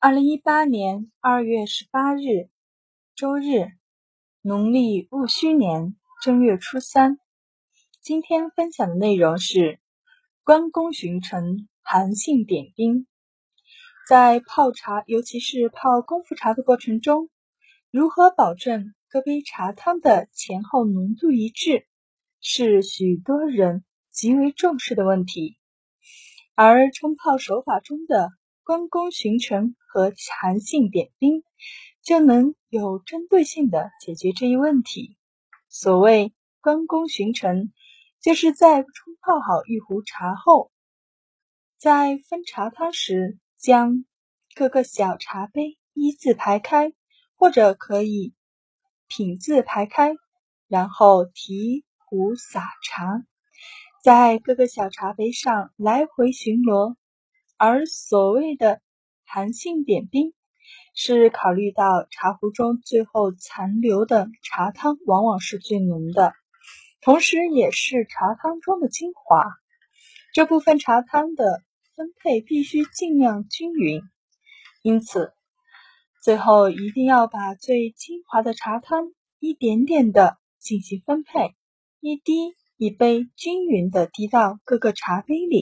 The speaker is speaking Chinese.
二零一八年二月十八日，周日，农历戊戌年正月初三。今天分享的内容是关公巡城韩信点兵。在泡茶，尤其是泡功夫茶的过程中，如何保证各杯茶汤的前后浓度一致，是许多人极为重视的问题。而冲泡手法中的关公巡城和韩信点兵，就能有针对性的解决这一问题。所谓关公巡城，就是在冲泡好一壶茶后，在分茶汤时，将各个小茶杯一字排开，或者可以品字排开，然后提壶洒茶，在各个小茶杯上来回巡逻。而所谓的韩信点兵，是考虑到茶壶中最后残留的茶汤往往是最浓的，同时也是茶汤中的精华。这部分茶汤的分配必须尽量均匀，因此最后一定要把最精华的茶汤一点点的进行分配，一滴一杯均匀的滴到各个茶杯里。